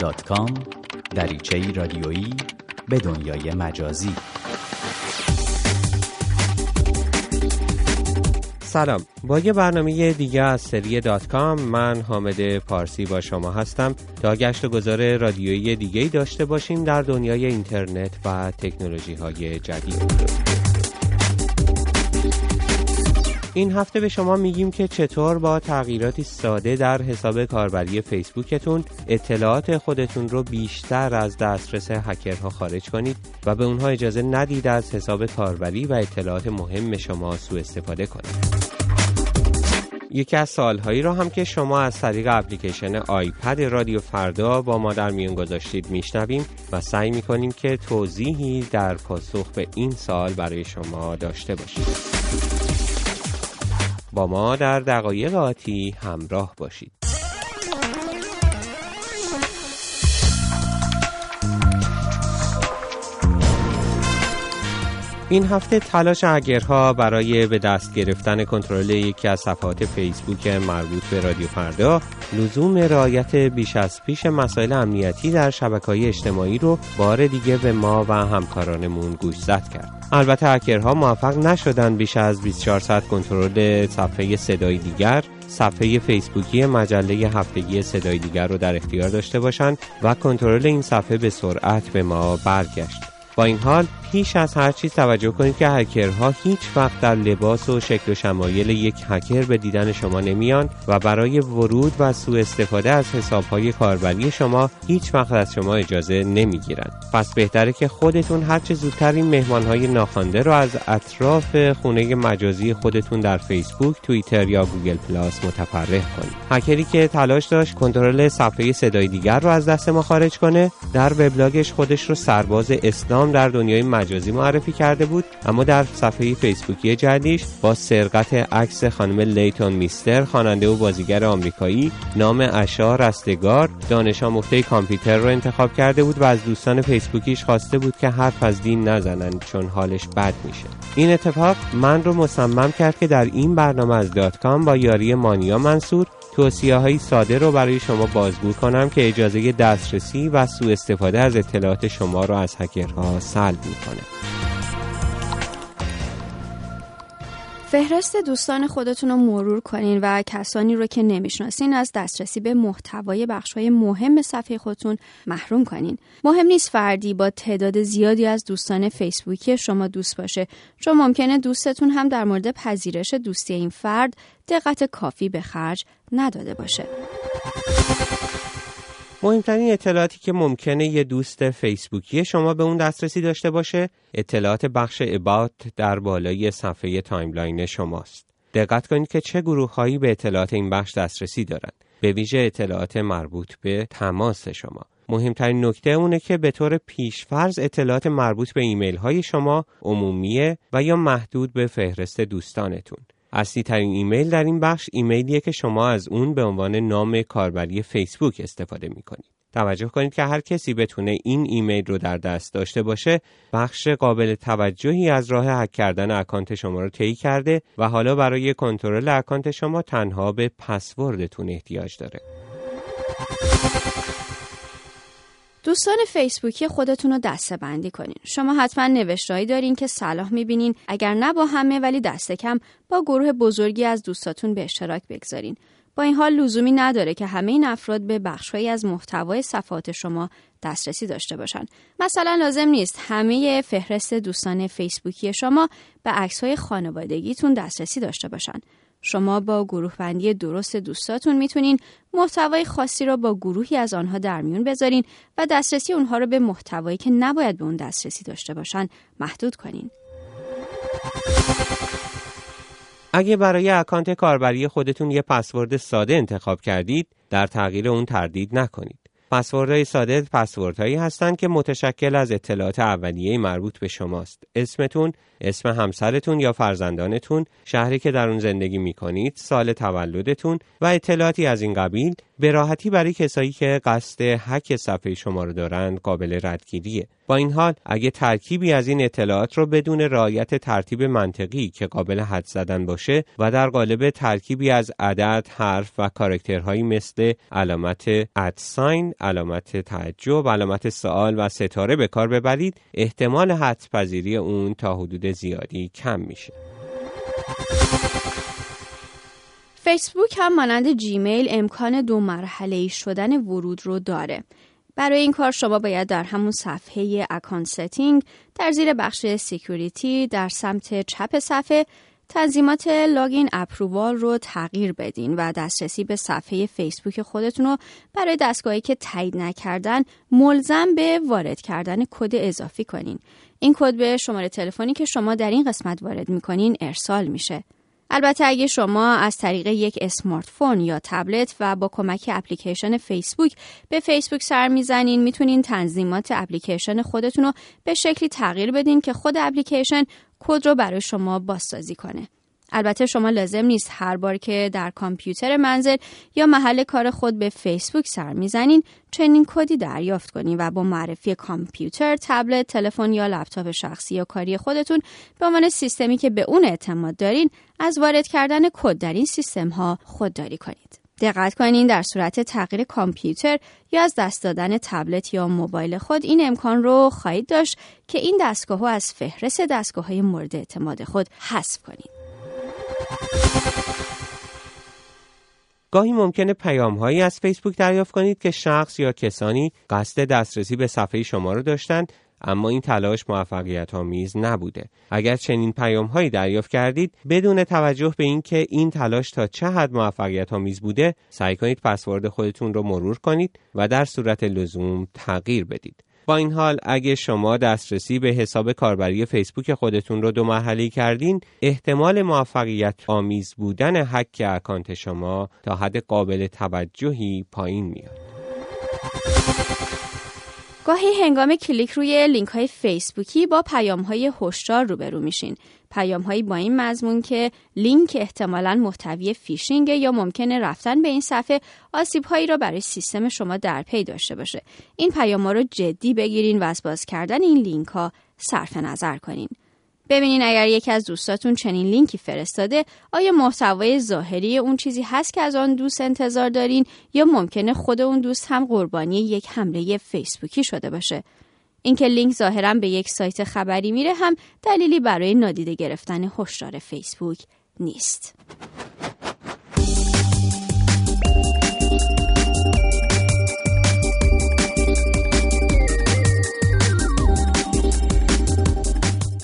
facebook.com دریچه رادیویی به دنیای مجازی. سلام. با یه برنامه دیگه از سری دات کام من حامد پارسی با شما هستم. تا گشت و گذار رادیویی دیگه داشته باشیم در دنیای اینترنت و تکنولوژی های جدید. این هفته به شما میگیم که چطور با تغییراتی ساده در حساب کاربری فیسبوکتون اطلاعات خودتون رو بیشتر از دسترس هکرها خارج کنید و به اونها اجازه ندید از حساب کاربری و اطلاعات مهم شما سوء استفاده کنید. یکی از سالهایی را هم که شما از طریق اپلیکیشن آیپد رادیو فردا با ما در میون گذاشتید میشنویم و سعی می‌کنیم که توضیحی در پاسخ به این سال برای شما داشته باشیم با ما در دقایق آتی همراه باشید. این هفته تلاش اگرها برای به دست گرفتن کنترل یکی از صفحات فیسبوک مربوط به رادیو فردا لزوم رعایت بیش از پیش مسائل امنیتی در شبکه های اجتماعی رو بار دیگه به ما و همکارانمون گوشزد کرد. البته هکرها موفق نشدن بیش از 24 ساعت کنترل صفحه صدای دیگر صفحه فیسبوکی مجله هفتگی صدای دیگر رو در اختیار داشته باشند و کنترل این صفحه به سرعت به ما برگشت. با این حال پیش از هر چیز توجه کنید که هکرها هیچ وقت در لباس و شکل و شمایل یک هکر به دیدن شما نمیان و برای ورود و سوء استفاده از حسابهای کاربری شما هیچ وقت از شما اجازه نمی‌گیرند پس بهتره که خودتون هرچه زودتر این مهمانهای ناخوانده رو از اطراف خونه مجازی خودتون در فیسبوک، توییتر یا گوگل پلاس متفرق کنید. هکری که تلاش داشت کنترل صفحه صدای دیگر رو از دست ما خارج کنه، در وبلاگش خودش رو سرباز اسلام در دنیای مجازی معرفی کرده بود اما در صفحه فیسبوکی جدیدش با سرقت عکس خانم لیتون میستر خواننده و بازیگر آمریکایی نام اشا رستگار دانش آموخته کامپیوتر رو انتخاب کرده بود و از دوستان فیسبوکیش خواسته بود که حرف از دین نزنند چون حالش بد میشه. این اتفاق من رو مصمم کرد که در این برنامه از دات کام با یاری مانیا منصور توصیه های ساده رو برای شما بازگو کنم که اجازه دسترسی و سوء استفاده از اطلاعات شما رو از هکرها سلب می‌کنه. فهرست دوستان خودتون رو مرور کنین و کسانی رو که نمی‌شناسین از دسترسی به محتوای بخشهای مهم صفحه خودتون محروم کنین. مهم نیست فردی با تعداد زیادی از دوستان فیسبوکی شما دوست باشه چون ممکنه دوستتون هم در مورد پذیرش دوستی این فرد دقت کافی به خرج نداده باشه. مهمترین اطلاعاتی که ممکنه یه دوست فیسبوکی شما به اون دسترسی داشته باشه اطلاعات بخش About در بالای صفحه Timeline شماست. دقت کنید که چه گروه هایی به اطلاعات این بخش دسترسی دارند. به ویژه اطلاعات مربوط به تماس شما. مهمترین نکته اونه که به طور پیشفرض اطلاعات مربوط به ایمیل های شما عمومیه و یا محدود به فهرست دوستانتون. اصلی ترین ایمیل در این بخش ایمیلیه که شما از اون به عنوان نام کاربری فیسبوک استفاده می کنید. توجه کنید که هر کسی بتونه این ایمیل رو در دست داشته باشه بخش قابل توجهی از راه هک کردن اکانت شما رو طی کرده و حالا برای کنترل اکانت شما تنها به پسوردتون احتیاج داره. دوستان فیسبوکی خودتون رو دسته بندی کنین. شما حتما نوشتهایی دارین که صلاح می‌بینین اگر نه با همه ولی دست کم با گروه بزرگی از دوستاتون به اشتراک بگذارین. با این حال لزومی نداره که همه این افراد به بخشهایی از محتوای صفحات شما دسترسی داشته باشن. مثلا لازم نیست همه فهرست دوستان فیسبوکی شما به عکس‌های خانوادگیتون دسترسی داشته باشن. شما با گروه بندی درست دوستاتون می‌تونین محتوای خاصی را با گروهی از آنها در میون بذارین و دسترسی اونها رو به محتوایی که نباید به اون دسترسی داشته باشن محدود کنین. اگه برای اکانت کاربری خودتون یه پسورد ساده انتخاب کردید، در تغییر اون تردید نکنید. پسوردهای ساده پسوردهایی هستند که متشکل از اطلاعات اولیه مربوط به شماست. اسمتون، اسم همسرتون یا فرزندانتون، شهری که در اون زندگی می کنید، سال تولدتون و اطلاعاتی از این قبیل به راحتی برای کسایی که قصد هک صفحه شما رو دارند قابل ردگیریه با این حال اگه ترکیبی از این اطلاعات رو بدون رعایت ترتیب منطقی که قابل حد زدن باشه و در قالب ترکیبی از عدد، حرف و کارکترهایی مثل علامت ادساین، علامت تعجب، علامت سوال و ستاره به کار ببرید احتمال حدس پذیری اون تا حدود زیادی کم میشه. فیسبوک هم مانند جیمیل امکان دو مرحله شدن ورود رو داره. برای این کار شما باید در همون صفحه Account Setting در زیر بخش Security در سمت چپ صفحه تنظیمات Login Approval رو تغییر بدین و دسترسی به صفحه فیسبوک خودتون رو برای دستگاهی که تایید نکردن ملزم به وارد کردن کد اضافی کنین. این کد به شماره تلفنی که شما در این قسمت وارد می‌کنین ارسال میشه. البته اگه شما از طریق یک smartphone یا تبلت و با کمک اپلیکیشن فیسبوک به فیسبوک سر می‌زنین می‌تونین تنظیمات اپلیکیشن خودتون رو به شکلی تغییر بدین که خود اپلیکیشن کد رو برای شما بازسازی کنه. البته شما لازم نیست هر بار که در کامپیوتر منزل یا محل کار خود به فیسبوک سر می‌زنین چنین کدی دریافت کنین و با معرفی کامپیوتر، تبلت، تلفن یا لپتاپ شخصی یا کاری خودتون به عنوان سیستمی که به اون اعتماد دارین از وارد کردن کد در این سیستم ها خودداری کنید. دقت کنین در صورت تغییر کامپیوتر یا از دست دادن تبلت یا موبایل خود این امکان رو خواهید داشت که این دستگاه از فهرست دستگاه های مورد اعتماد خود حذف کنید. گاهی ممکنه پیام هایی از فیسبوک دریافت کنید که شخص یا کسانی قصد دسترسی به صفحه شما رو داشتند اما این تلاش موفقیت آمیز نبوده. اگر چنین پیام هایی دریافت کردید بدون توجه به اینکه این تلاش تا چه حد موفقیت آمیز بوده سعی کنید پسورد خودتون رو مرور کنید و در صورت لزوم تغییر بدید. با این حال اگه شما دسترسی به حساب کاربری فیسبوک خودتون رو دو مرحله کردین احتمال موفقیت آمیز بودن حک اکانت شما تا حد قابل توجهی پایین میاد. گاهی هنگام کلیک روی لینک های فیسبوکی با پیام های هشدار روبرو میشین. پیام هایی با این مضمون که لینک احتمالا محتوی فیشینگ یا ممکنه رفتن به این صفحه آسیب هایی را برای سیستم شما در پی داشته باشه. این پیام ها رو جدی بگیرین و از باز کردن این لینک ها صرف نظر کنین. ببینین اگر یکی از دوستاتون چنین لینکی فرستاده آیا محتوای ظاهری اون چیزی هست که از آن دوست انتظار دارین یا ممکنه خود اون دوست هم قربانی یک حمله فیسبوکی شده باشه؟ اینکه لینک ظاهرا به یک سایت خبری میره هم دلیلی برای نادیده گرفتن هشدار فیسبوک نیست.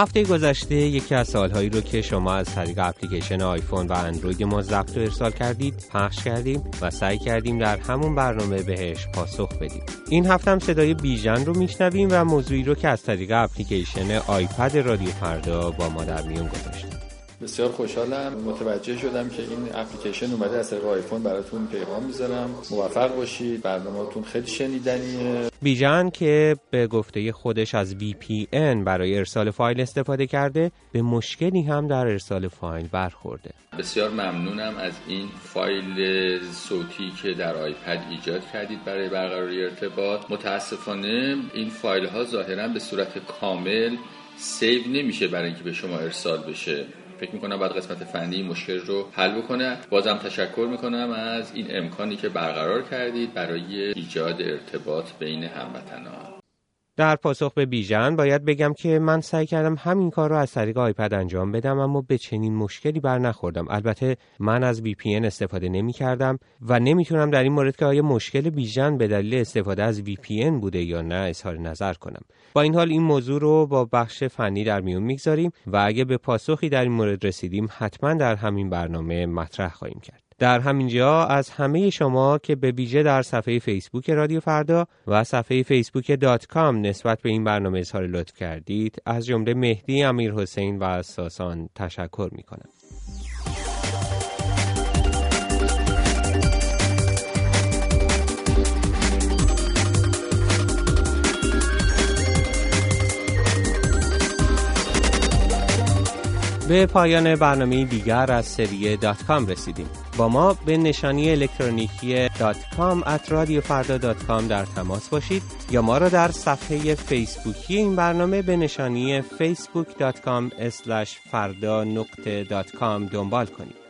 هفته گذشته یکی از سالهایی رو که شما از طریق اپلیکیشن آیفون و اندروید ما ضبط و ارسال کردید پخش کردیم و سعی کردیم در همون برنامه بهش پاسخ بدیم. این هفته هم صدای بیژن رو میشنویم و موضوعی رو که از طریق اپلیکیشن آیپد رادیو فردا با ما در میون گذاشتیم بسیار خوشحالم. متوجه شدم که این اپلیکیشن اومده از طریق آیفون براتون پیغام می‌ذارم. موفق باشید. برنامهتون خیلی شنیدنیه. بیژن که به گفته خودش از VPN برای ارسال فایل استفاده کرده به مشکلی هم در ارسال فایل برخورده. بسیار ممنونم از این فایل صوتی که در آیپد ایجاد کردید برای برقراری ارتباط. متاسفانه این فایل ها ظاهرا به صورت کامل سیو نمیشه برای اینکه به شما ارسال بشه. فکر می‌کنم بعد قسمت فنی مشکل رو حل بکنه. بازم تشکر می‌کنم از این امکانی که برقرار کردید برای ایجاد ارتباط بین هموطنان. در پاسخ به بیژن باید بگم که من سعی کردم همین کار رو از طریق آیپد انجام بدم اما به چنین مشکلی بر نخوردم. البته من از VPN استفاده نمی کردم و نمی‌تونم در این مورد که آیا مشکل بیژن به دلیل استفاده از VPN بوده یا نه اظهار نظر کنم. با این حال این موضوع رو با بخش فنی در میون می‌گذاریم و اگه به پاسخی در این مورد رسیدیم حتما در همین برنامه مطرح خواهیم کرد. در همینجا از همه شما که به ویژه در صفحه فیسبوک رادیو فردا و صفحه فیسبوک دات کام نسبت به این برنامه اظهار لطف کردید از جمله مهدی امیر حسین و ساسان تشکر می کنم. به پایان برنامه دیگر از سری دات کام رسیدیم. با ما به نشانی الکترونیکی دات کام at در تماس باشید یا ما را در صفحه فیسبوکی این برنامه به نشانی facebook.com فردا نقطه دات کام دنبال کنید.